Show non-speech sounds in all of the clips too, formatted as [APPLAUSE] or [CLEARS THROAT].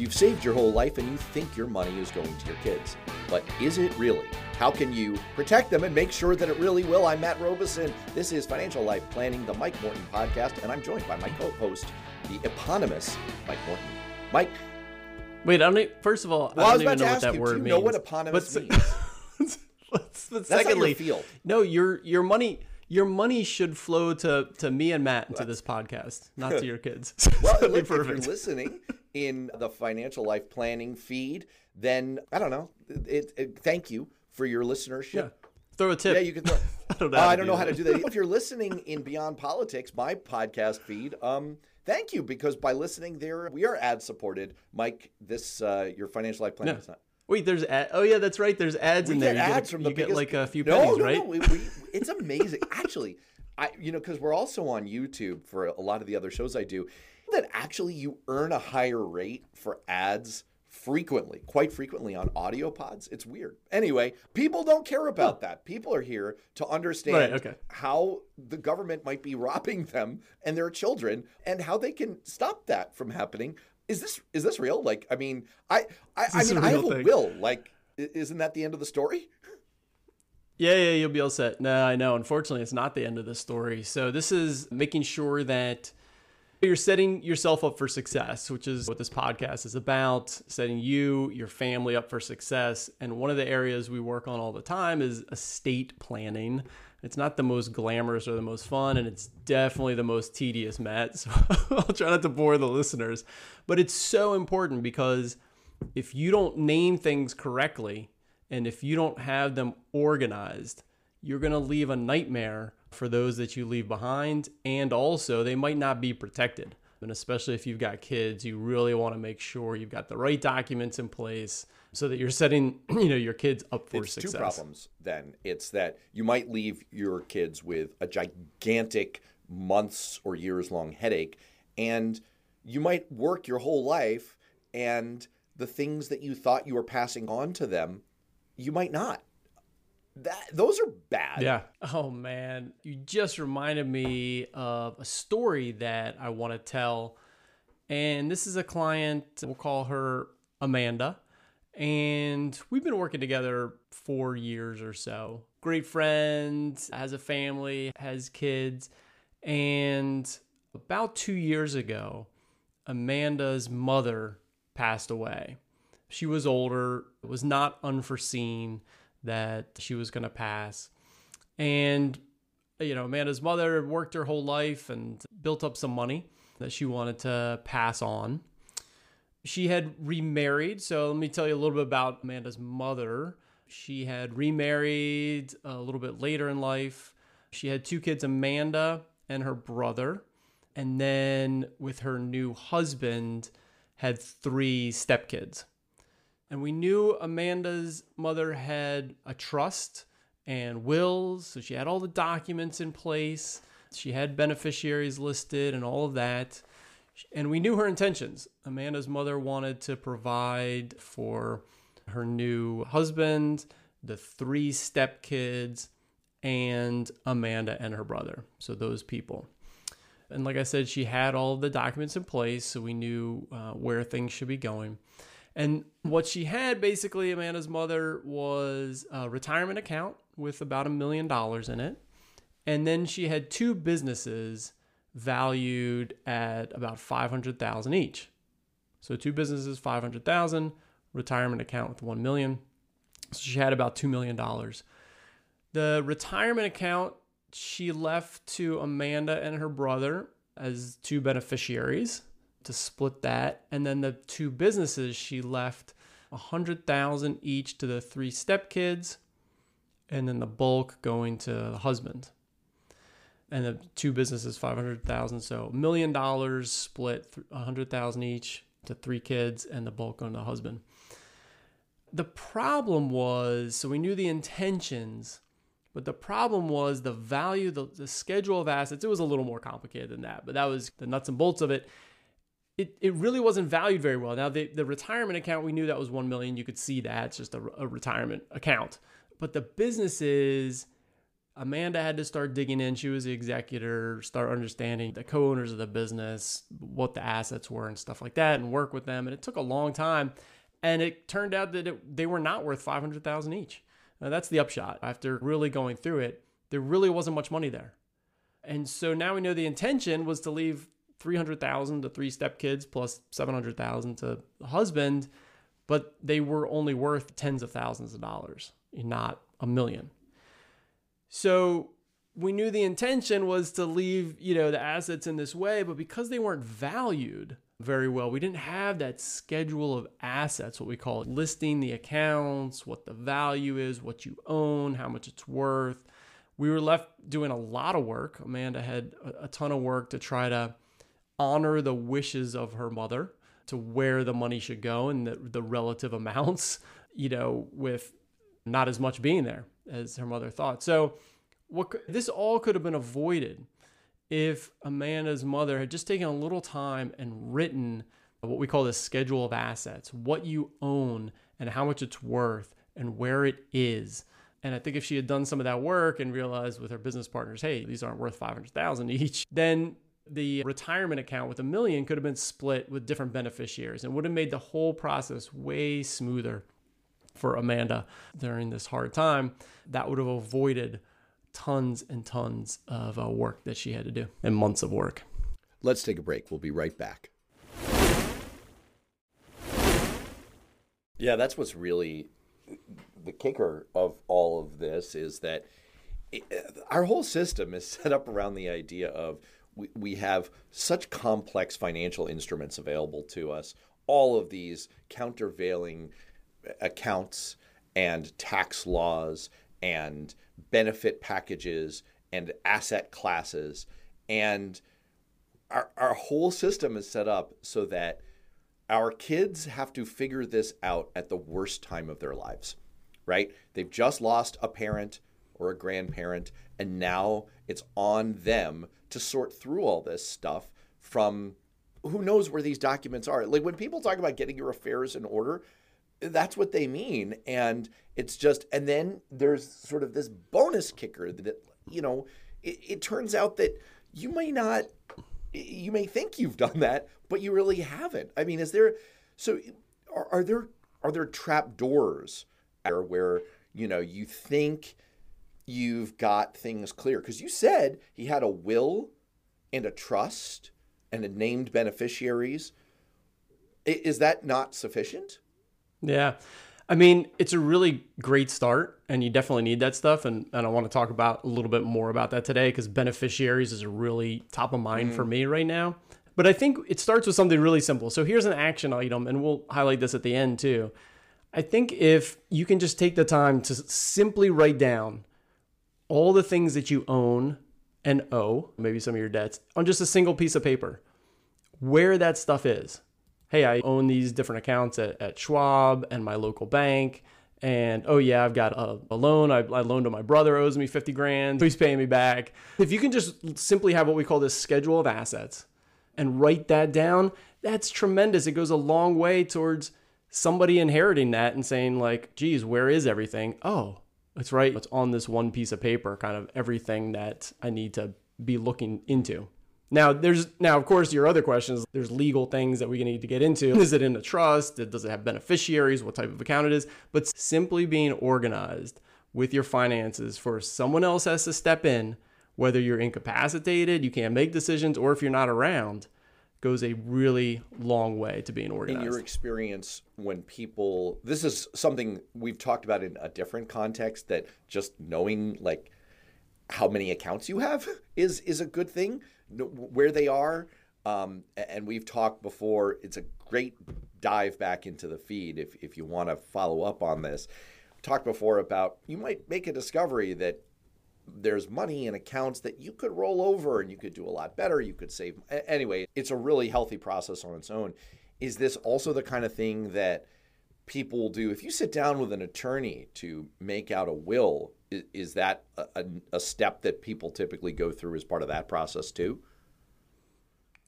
You've saved your whole life and you think your money is going to your kids. But is it really? How can you protect them and make sure that it really will? I'm Matt Robison. This is Financial Life Planning, the Mike Morton podcast, and I'm joined by my co host, the eponymous Mike Morton. Mike. Wait, I don't. Even, first of all, well, I don't even know what that you, word means. know what eponymous but, means? [LAUGHS] but That's secondly, your field. no, your your money your money should flow to to me and Matt and to this podcast, not to your kids. [LAUGHS] Well, look, if you're listening in the Financial Life Planning feed, then I don't know. It, it, thank you for your listenership. Yeah. Throw a tip. Yeah, you can. Throw, [LAUGHS] I don't know. Uh, how I to don't do know how that. to do that. if you're listening in Beyond Politics, my podcast feed, um, thank you because by listening there, we are ad supported. Mike, this uh, your financial life plan Yeah. is not. Wait, there's ad- oh yeah, that's right. There's ads We in there. get You ads get, from the you get biggest- like a few no, pennies, no, right? No, we, we, it's amazing. Actually, I you know because we're also on YouTube for a lot of the other shows I do. That actually you earn a higher rate for ads frequently, quite frequently on audio pods. It's weird. Anyway, people don't care about that. People are here to understand Right, okay. how the government might be [LAUGHS] robbing them and their children and how they can stop that from happening. Is this is this real? Like, I mean, I I, I mean, I have a will. Like, isn't that the end of the story? Yeah, yeah, you'll be all set. No, I know. Unfortunately, it's not the end of the story. So this is making sure that you're setting yourself up for success, which is what this podcast is about, setting you, your family up for success. And one of the areas we work on all the time is estate planning. It's not the most glamorous or the most fun, and it's definitely the most tedious, Matt. [LAUGHS] So I'll try not to bore the listeners. But it's so important because if you don't name things correctly and if you don't have them organized, you're going to leave a nightmare for those that you leave behind. And also, they might not be protected. And especially if you've got kids, you really want to make sure you've got the right documents in place so that you're setting, [CLEARS THROAT] you know, your kids up for it's success. two problems then it's that you might leave your kids with a gigantic months or years long headache and you might work your whole life and the things that you thought you were passing on to them you might not that those are bad Yeah. Oh man, you just reminded me of a story that I want to tell. And this is a client, we'll call her Amanda. And we've been working together 4 years or so. Great friend, has a family, has kids. And about 2 years ago, Amanda's mother passed away. She was older, it was not unforeseen that she was going to pass. And, you know, Amanda's mother worked her whole life and built up some money that she wanted to pass on. She had remarried. So let me tell you a little bit about Amanda's mother. She had remarried a little bit later in life. She had two kids, Amanda and her brother. And then with her new husband, had three stepkids. And we knew Amanda's mother had a trust and wills. So she had all the documents in place. She had beneficiaries listed and all of that. And we knew her intentions. Amanda's mother wanted to provide for her new husband, the three stepkids, and Amanda and her brother. So those people. And like I said, she had all the documents in place, so we knew uh, where things should be going. And what she had basically, Amanda's mother, was a retirement account with about a million dollars in it. And then she had two businesses valued at about 500,000 each. So two businesses, 500,000, retirement account with 1 million. So she had about 2 million dollars. The retirement account she left to Amanda and her brother as two beneficiaries to split that. And then the two businesses she left 100,000 each to the three stepkids and then the bulk going to the husband. And the two businesses 500,000 so a million dollars split 100,000 each to three kids and the bulk to the husband. The problem was so we knew the intentions but the problem was the value the, the schedule of assets it was a little more complicated than that but that was the nuts and bolts of it it, it really wasn't valued very well now the, the retirement account we knew that was 1 million you could see that it's just a, a retirement account but the businesses Amanda had to start digging in. She was the executor, start understanding the co owners of the business, what the assets were, and stuff like that, and work with them. And it took a long time. And it turned out that it, they were not worth 500000 each. Now, that's the upshot. After really going through it, there really wasn't much money there. And so now we know the intention was to leave 300,000 to three stepkids plus 700,000 to husband, but they were only worth tens of thousands of dollars, not a million. So we knew the intention was to leave, you know, the assets in this way, but because they weren't valued very well, we didn't have that schedule of assets, what we call it, listing the accounts, what the value is, what you own, how much it's worth. We were left doing a lot of work. Amanda had a ton of work to try to honor the wishes of her mother to where the money should go and the, the relative [LAUGHS] amounts, you know, with not as much being there as her mother thought. So, what this all could have been avoided if Amanda's mother had just taken a little time and written what we call the schedule of assets, what you own and how much it's worth and where it is. And I think if she had done some of that work and realized with her business partners, hey, these aren't worth 500,000 each, then the retirement account with a million could have been split with different beneficiaries and would have made the whole process way smoother for Amanda during this hard time. That would have avoided tons and tons of uh, work that she had to do and months of work. Let's take a break. We'll be right back. Yeah, that's what's really the kicker of all of this is that it, our whole system is [LAUGHS] set up around the idea of we, we have such complex financial instruments available to us, all of these countervailing accounts and tax laws and benefit packages and asset classes. And our, our whole system is set up so that our kids have to figure this out at the worst time of their lives, right? They've just lost a parent or a grandparent, and now it's on them to sort through all this stuff from who knows where these documents are. Like when people talk about getting your affairs in order, that's what they mean. And it's just, and then there's sort of this bonus kicker that, you know, it, it turns out that you may not, you may think you've done that, but you really haven't. I mean, is there, so are, are there, are there trap doors where, you know, you think you've got things clear? Because you said he had a will and a trust and a named beneficiaries. Is that not sufficient? Yeah. I mean, it's a really great start, and you definitely need that stuff. And, and I want to talk about a little bit more about that today because beneficiaries is really top of mind mm. for me right now. But I think it starts with something really simple. So here's an action item, and we'll highlight this at the end too. I think if you can just take the time to simply write down all the things that you own and owe, maybe some of your debts, on just a single piece of paper, where that stuff is hey, I own these different accounts at, at Schwab and my local bank. And oh, yeah, I've got a, a loan. I, I loaned to my brother, owes me 50 grand. He's paying me back. If you can just simply have what we call this schedule of assets and write that down, that's tremendous. It goes a long way towards somebody inheriting that and saying, like, geez, where is everything? Oh, it's right. It's on this one piece of paper, kind of everything that I need to be looking into. Now, there's now, of course, your other questions. There's legal things that we need to get into. Is it in a trust? Does it have beneficiaries? What type of account it is? But simply being organized with your finances for someone else has to step in, whether you're incapacitated, you can't make decisions, or if you're not around, goes a really long way to being organized. In your experience, when people, this is something we've talked about in a different context, that just knowing like how many accounts you have [LAUGHS] is is a good thing where they are. Um, and we've talked before. It's a great dive back into the feed if, if you want to follow up on this. Talked before about you might make a discovery that there's money in accounts that you could roll over and you could do a lot better. You could save. Anyway, it's a really healthy process on its own. Is this also the kind of thing that people do? If you sit down with an attorney to make out a will, is, that a, a step that people typically go through as part of that process too?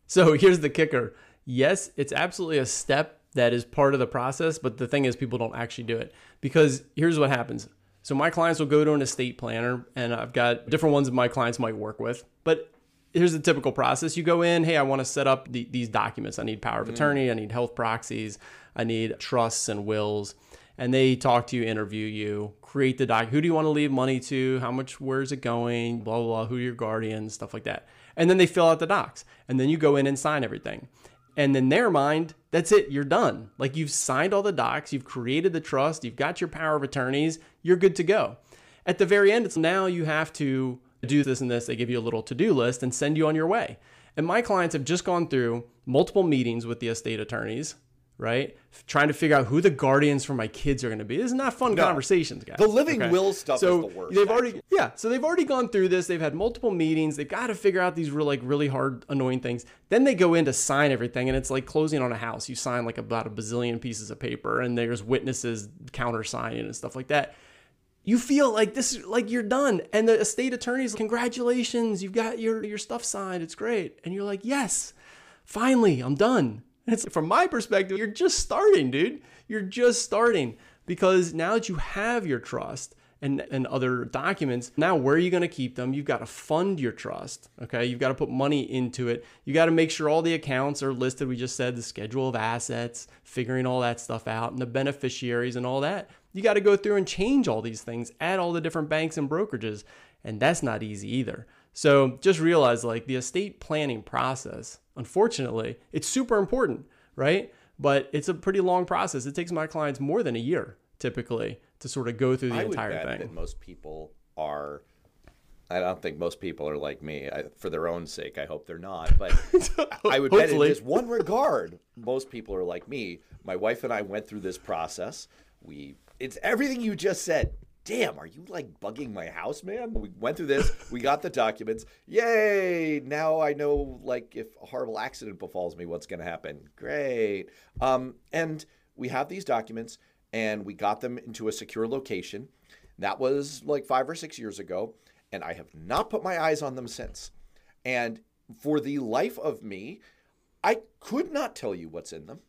So here's the kicker. Yes, it's absolutely a step that is part of the process, but the thing is, people don't actually do it because here's what happens. So my clients will go to an estate planner, and I've got different ones that my clients might work with. But here's the typical process: you go in, hey, I want to set up the, these documents. I need power of mm. attorney, I need health proxies, I need trusts and wills. And they talk to you, interview you, create the doc. Who do you want to leave money to? How much? Where's it going? Blah blah blah. Who are your guardians? Stuff like that. And then they fill out the docs, and then you go in and sign everything. And in their mind, that's it. You're done. Like you've signed all the docs, you've created the trust, you've got your power of attorneys, you're good to go. At the very end, it's now you have to do this and this. They give you a little to do list and send you on your way. And my clients have just gone through multiple meetings with the estate attorneys right? Trying to figure out who the guardians for my kids are going to be. This is not fun no. conversations, guys. The living okay? will stuff so is the worst. They've already, yeah. So they've already gone through this. They've had multiple meetings. They've got to figure out these real, like really hard, annoying things. Then they go in to sign everything, and it's like closing on a house. You sign like about a bazillion pieces of paper, and there's witnesses countersigning and stuff like that. You feel like this, like you're done, and the estate attorneys, congratulations, you've got your your stuff signed. It's great, and you're like, yes, finally, I'm done [LAUGHS] it's from my perspective, you're just starting, dude. You're just starting because now that you have your trust and, and other documents, now where are you going to keep them? You've got to fund your trust. Okay. You've got to put money into it. You got to make sure all the accounts are listed. We just said the schedule of assets, figuring all that stuff out, and the beneficiaries and all that. You got to go through and change all these things at all the different banks and brokerages. And that's not easy either. So just realize like the estate planning process, unfortunately, it's super important, right? But it's a pretty long process. It takes my clients more than a year typically to sort of go through the I entire would bet thing. That most people are. I don't think most people are like me. I, for their own sake, I hope they're not. But [LAUGHS] I would bet in just one regard, most people are like me. My wife and I went through this process. We it's everything you just said damn, are you like bugging my house, man? We went through this, we got the documents. Yay! Now I know like if a horrible accident befalls me, what's gonna happen. Great. Um, and we have these documents and we got them into a secure location. That was like five or six years ago, and I have not put my eyes on them since. And for the life of me, I could not tell you what's in them.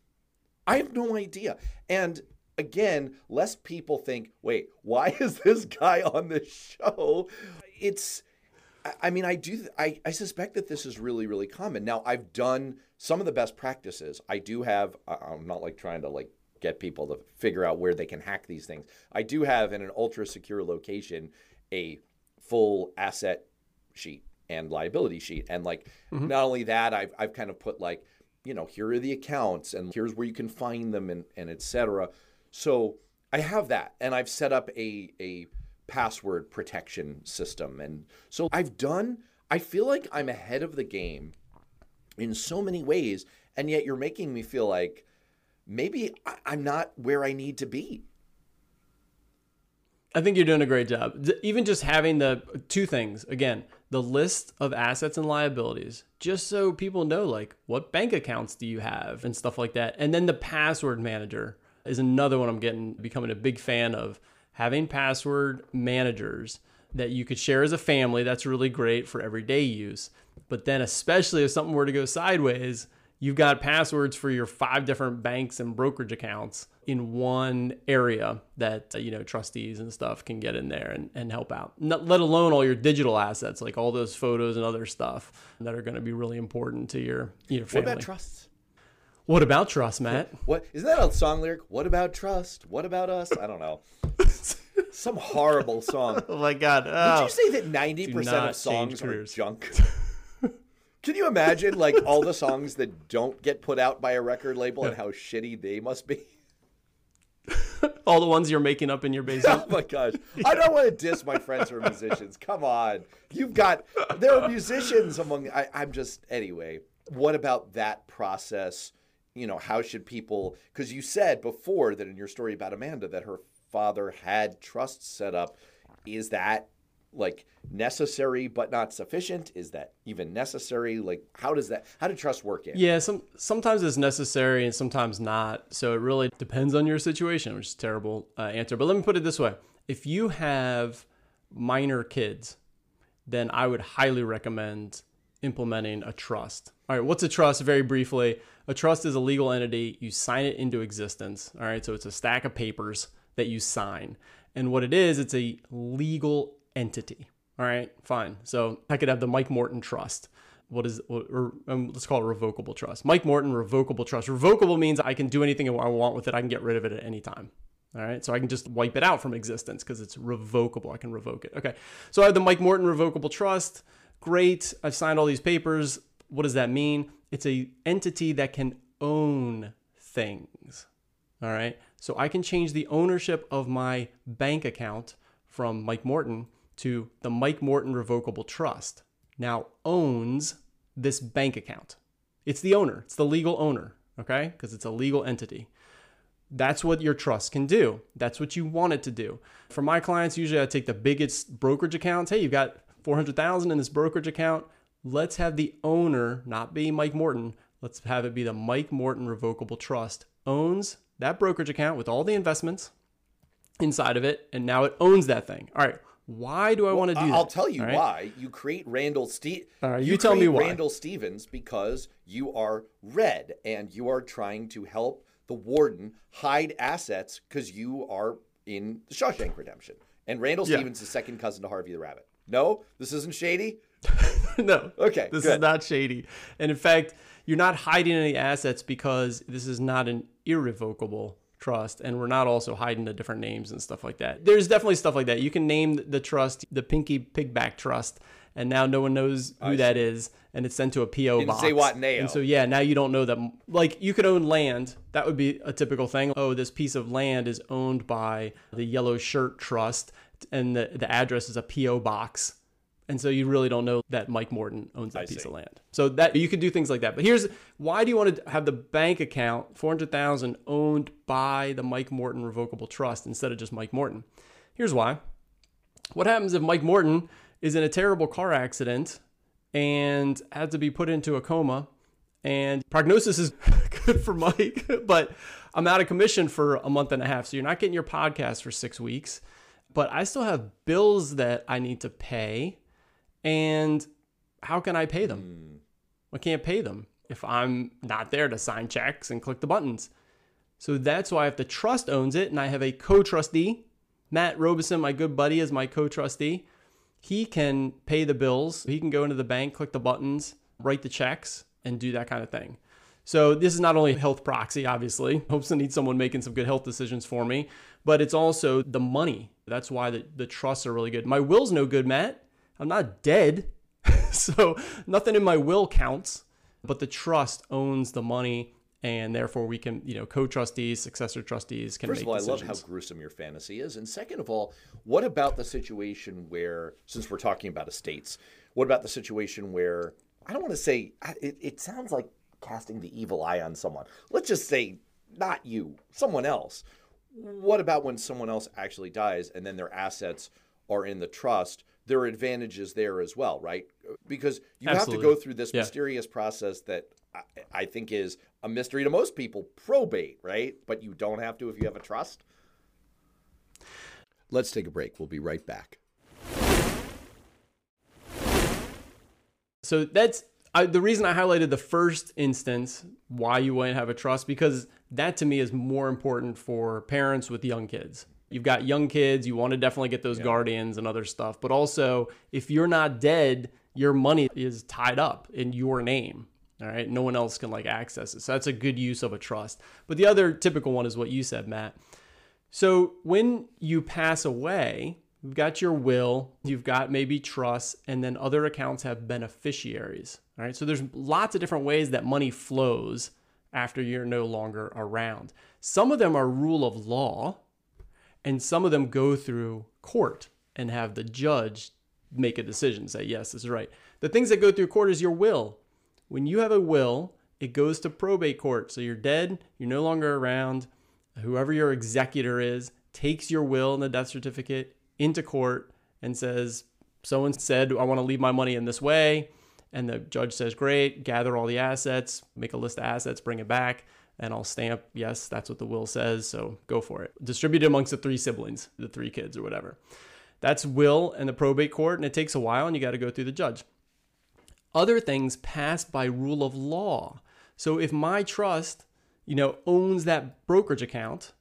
I have no idea. And again, less people think, wait, why [LAUGHS] is this guy on this show? It's, I mean, I do, I, I suspect that this is really, really common. Now, I've done some of the best practices. I do have, I'm not like trying to like get people to figure out where they can hack these things. I do have in an ultra secure location a full asset sheet and liability sheet. And like, mm-hmm. not only that, I've, I've kind of put like, you know, here are the accounts and here's where you can find them and, and et cetera. So I have that, and I've set up a a password protection system, and so I've done. I feel like I'm ahead of the game in so many ways, and yet you're making me feel like maybe I'm not where I need to be. I think you're doing a great job. Even just having the two things again, the list of assets and liabilities, just so people know like what bank accounts do you have and stuff like that. And then the password manager is another one I'm getting becoming a big fan of. Having password managers that you could share as a family, that's really great for everyday use. But then, especially if something were to go sideways, you've got passwords for your five different banks and brokerage accounts in one area that you know trustees and stuff can get in there and, and help out Not, let alone all your digital assets like all those photos and other stuff that are going to be really important to your your family what about trusts what about trust, Matt? What isn't that a song lyric? What about trust? What about us? I don't know. [LAUGHS] Some horrible song. Oh my god! Oh. Would you oh. say that ninety percent of songs are junk? [LAUGHS] Can you imagine like all the songs that don't get put out by a record label and how shitty they must be? [LAUGHS] all the ones you're making up in your basement. Oh my gosh. I don't want to diss my friends who are musicians. Come on. You've got there are musicians among I, I'm just anyway. What about that process? You know, how should people, because you said before that in your story about Amanda that her father had trusts set up. Is that like necessary but not sufficient? Is that even necessary? Like how does that how do trust work in? Yeah some sometimes it's necessary and sometimes not. So it really depends on your situation which is terrible uh, answer. But let me put it this way. If you have minor kids then i would highly recommend implementing a trust all right what's a trust very briefly a trust is a legal entity. You sign it into existence. All right. So it's a stack of papers that you sign. And what it is, it's a legal entity. All right, fine. So I could have the Mike Morton Trust. What is, or um, let's call it revocable trust. Mike Morton revocable trust. Revocable means I can do anything I want with it. I can get rid of it at any time. All right, so I can just wipe it out from existence because it's revocable. I can revoke it. Okay, so I have the Mike Morton revocable trust. Great. I've signed all these papers. What does that mean? It's a entity that can own things. All right, so I can change the ownership of my bank account from Mike Morton to the Mike Morton Revocable Trust. Now owns this bank account. It's the owner. It's the legal owner. Okay, because it's a legal entity. That's what your trust can do. That's what you want it to do. For my clients, usually I take the biggest brokerage accounts. Hey, you've got 400,000 in this brokerage account. Let's have the owner not be Mike Morton. Let's have it be the Mike Morton Revocable Trust owns that brokerage account with all the investments inside of it and now it owns that thing. All right. Why do I well, want to do that? I'll tell you right? why. You create Randall Stephens. All right, you, you tell me why. Randall Stephens because you are red and you are trying to help the warden hide assets because you are in the Shawshank Redemption. And Randall yeah. Stephens is second cousin to Harvey the Rabbit. No, this isn't shady. [LAUGHS] no. Okay. This good. is not shady. And in fact, you're not hiding any assets because this is not an irrevocable trust and we're not also hiding the different names and stuff like that. There's definitely stuff like that. You can name the trust the Pinky Pigback Trust and now no one knows who that is and it's sent to a PO box. Say what now. And so yeah, now you don't know that like you could own land. That would be a typical thing. Oh, this piece of land is owned by the Yellow Shirt Trust and the, the address is a PO box. And so you really don't know that Mike Morton owns that I piece see. of land. So that you could do things like that. But here's why do you want to have the bank account 400,000 owned by the Mike Morton Revocable Trust instead of just Mike Morton? Here's why. What happens if Mike Morton is in a terrible car accident and had to be put into a coma and prognosis is [LAUGHS] good for Mike, [LAUGHS] but I'm out of commission for a month and a half. So you're not getting your podcast for 6 weeks, but I still have bills that I need to pay and how can I pay them? Mm. I can't pay them if I'm not there to sign checks and click the buttons. So that's why if the trust owns it and I have a co-trustee, Matt Robison, my good buddy, is my co-trustee. He can pay the bills. He can go into the bank, click the buttons, write the checks, and do that kind of thing. So this is not only health proxy, obviously. [LAUGHS] Hopes to need someone making some good health decisions for me, but it's also the money. That's why the, the trusts are really good. My will's no good, Matt. I'm not dead. [LAUGHS] so nothing in my will counts, but the trust owns the money and therefore we can, you know, co-trustees, successor trustees can First make of all, decisions. I love how gruesome your fantasy is. And second of all, what about the situation where, since we're talking about estates, what about the situation where, I don't want to say, it, it sounds like casting the evil eye on someone. Let's just say, not you, someone else. What about when someone else actually dies and then their assets are in the trust? there are advantages there as well, right? Because you Absolutely. have to go through this yeah. mysterious process that I, I think is a mystery to most people probate, right? But you don't have to if you have a trust. Let's take a break. We'll be right back. So that's I, the reason I highlighted the first instance why you wouldn't have a trust because that to me is more important for parents with young kids you've got young kids, you want to definitely get those yeah. guardians and other stuff. But also, if you're not dead, your money is tied up in your name. All right. No one else can like access it. So that's a good use of a trust. But the other typical one is what you said, Matt. So when you pass away, you've got your will, you've got maybe trust, and then other accounts have beneficiaries. All right. So there's lots of different ways that money flows after you're no longer around. Some of them are rule of law, and some of them go through court and have the judge make a decision, say, yes, this is right. The things that go through court is your will. When you have a will, it goes to probate court. So you're dead, you're no longer around. Whoever your executor is takes your will and the death certificate into court and says, Someone said, I want to leave my money in this way. And the judge says, Great, gather all the assets, make a list of assets, bring it back and I'll stamp, yes, that's what the will says, so go for it. Distribute it amongst the three siblings, the three kids or whatever. That's will and the probate court, and it takes a while and you got to go through the judge. Other things pass by rule of law. So if my trust, you know, owns that brokerage account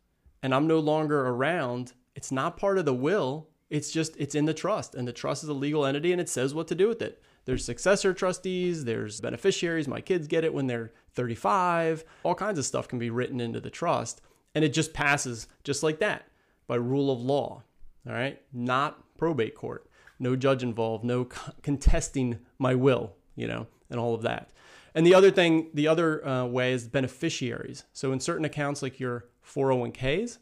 and I'm no longer around, It's not part of the will. It's just it's in the trust, and the trust is a legal entity, and it says what to do with it. There's successor trustees, there's beneficiaries. My kids get it when they're 35. All kinds of stuff can be written into the trust, and it just passes just like that by rule of law. All right, not probate court. No judge involved. No contesting my will. You know, and all of that. And the other thing, the other uh, way is beneficiaries. So in certain accounts like your 401ks,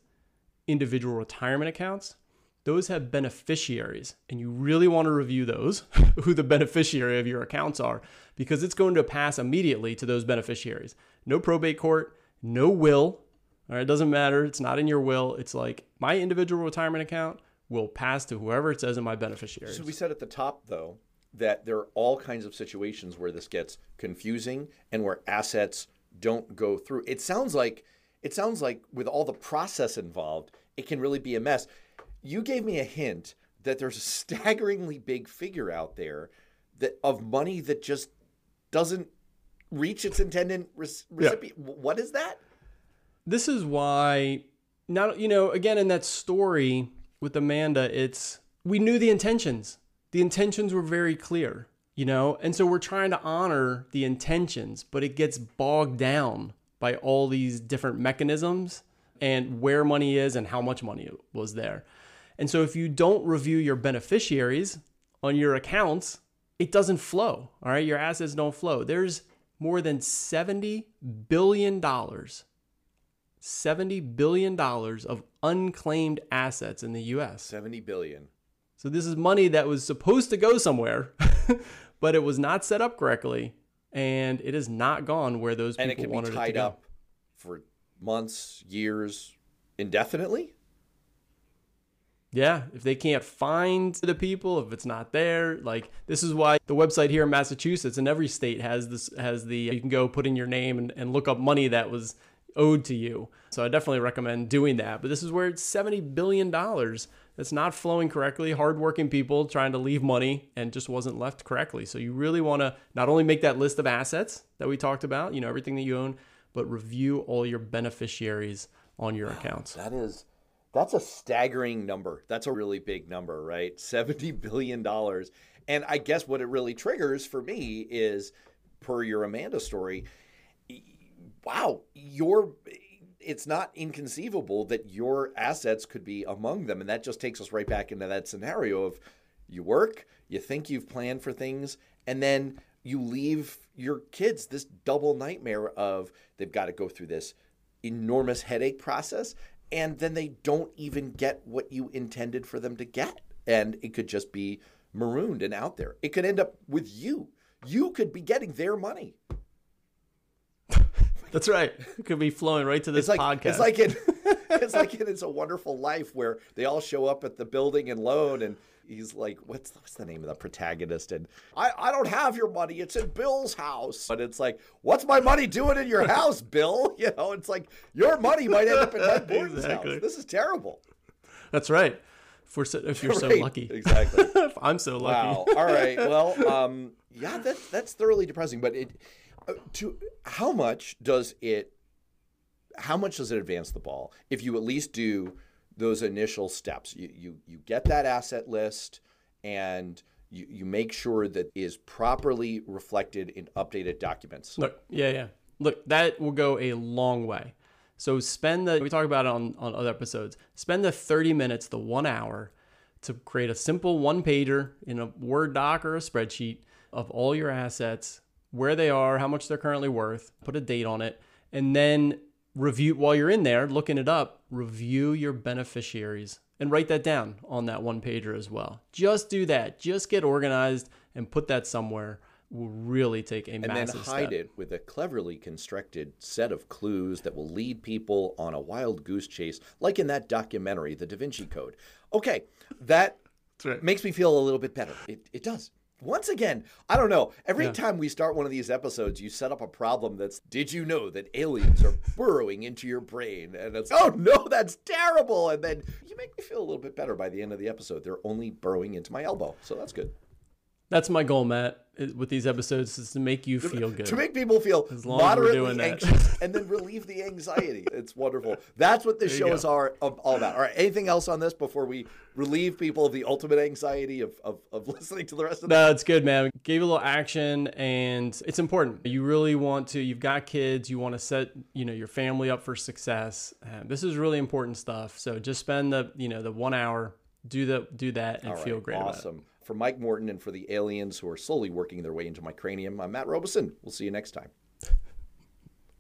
individual retirement accounts, those have beneficiaries. And you really want to review those, [LAUGHS] who the beneficiary of your accounts are, because it's going to pass immediately to those beneficiaries. No probate court, no will. All right, it doesn't matter. It's not in your will. It's like my individual retirement account will pass to whoever it says in my beneficiaries. So we said at the top, though, that there are all kinds of situations where this gets confusing and where assets don't go through. It sounds like it sounds like with all the process involved, it can really be a mess. You gave me a hint that there's a staggeringly big figure out there that of money that just doesn't reach its intended recipient. Yeah. What is that? This is why now you know again in that story with Amanda, it's we knew the intentions. The intentions were very clear, you know, and so we're trying to honor the intentions, but it gets bogged down by all these different mechanisms and where money is and how much money was there. And so if you don't review your beneficiaries on your accounts, it doesn't flow. All right. Your assets don't flow. There's more than $70 billion, $70 billion of unclaimed assets in the US. 70 billion. So this is money that was supposed to go somewhere, [LAUGHS] but it was not set up correctly and it is not gone where those and people it can wanted be tied it to go. up for months, years, indefinitely. Yeah, if they can't find the people, if it's not there, like this is why the website here in Massachusetts and every state has this has the you can go put in your name and, and look up money that was owed to you. So I definitely recommend doing that. But this is where it's seventy billion dollars that's not flowing correctly. Hardworking people trying to leave money and just wasn't left correctly. So you really want to not only make that list of assets that we talked about, you know everything that you own, but review all your beneficiaries on your accounts. That is that's a staggering number. That's a really big number, right? 70 [LAUGHS] billion dollars. And I guess what it really triggers for me is per your Amanda story, wow, your it's not inconceivable that your assets could be among them and that just takes us right back into that scenario of you work, you think you've planned for things and then you leave your kids this double nightmare of they've got to go through this enormous headache process and then they don't even get what you intended for them to get. And it could just be marooned and out there. It could end up with you. You could be getting their money. That's right. It could be flowing right to this it's like, podcast. it's like in [LAUGHS] it's [LAUGHS] like in it's a wonderful life where they all show up at the building and loan and he's like, what's what's the name of the protagonist? And I, I don't have your money. It's in Bill's house. But it's like, what's my money doing in your house, Bill? [LAUGHS] You know, it's like your money might end up in my board's [LAUGHS] exactly. house. This is terrible. That's right. If, we're so, if you're right. so lucky. Exactly. [LAUGHS] I'm so lucky. Wow. All right. Well, um, yeah, that's that's thoroughly depressing. But it, uh, to how much does it? How much does it advance the ball if you at least do those initial steps. You, you, you get that asset list and you, you make sure that is properly reflected in updated documents. Look, yeah, yeah. Look, that will go a long way. So spend the, we talk about it on, on other episodes, spend the 30 minutes, the one hour to create a simple one pager in a Word doc or a spreadsheet of all your assets, where they are, how much they're currently worth, put a date on it, and then review while you're in there looking it up, review your beneficiaries and write that down on that one pager as well. Just do that. Just get organized and put that somewhere will really take a and massive then hide step. it with a cleverly constructed set of clues that will lead people on a wild goose chase, like in that documentary, The Da Vinci Code. Okay, that right. makes me feel a little bit better. It, it does once again, I don't know. Every yeah. time we start one of these episodes, you set up a problem that's did you know that aliens are [LAUGHS] burrowing into your brain? And it's oh no, that's terrible. And then you make me feel a little bit better by the end of the episode. They're only burrowing into my elbow. So that's good. That's my goal, Matt, with these episodes is to make you feel good. to make people feel As long as we're moderately anxious and then relieve the anxiety. [LAUGHS] It's wonderful. That's what this you show is are, all about. All right. Anything else on this before we relieve people of the ultimate anxiety of, of, of [LAUGHS] listening to the rest of the No, it's good, man. Gave a little action, and it's important. You really want to. You've got kids. You want to set, you know, your family up for success. Uh, this is really important stuff. So just spend the, you know, the one hour. Do the do that and All feel great about it. Awesome. For Mike Morton and for the aliens who are slowly working their way into my cranium, I'm Matt Robison. We'll see you next time.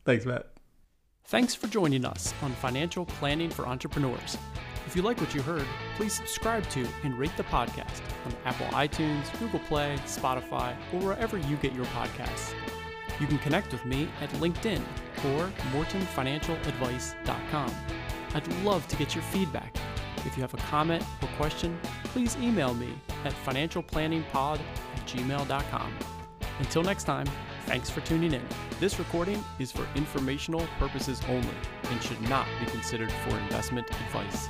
Thanks, Matt. Thanks for joining us on Financial Planning for Entrepreneurs. If you like what you heard, please subscribe to and rate the podcast on Apple iTunes, Google Play, Spotify, or wherever you get your podcasts. You can connect with me at LinkedIn or mortonfinancialadvice.com. I'd love to get your feedback. If you have a comment or question, please email me at financialplanningpod at gmail.com. Until next time, thanks for tuning in. This recording is for informational purposes only and should not be considered for investment advice.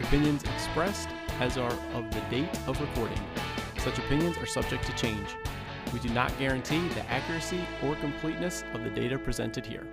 Opinions expressed as are of the date of recording. Such opinions are subject to change. We do not guarantee the accuracy or completeness of the data presented here.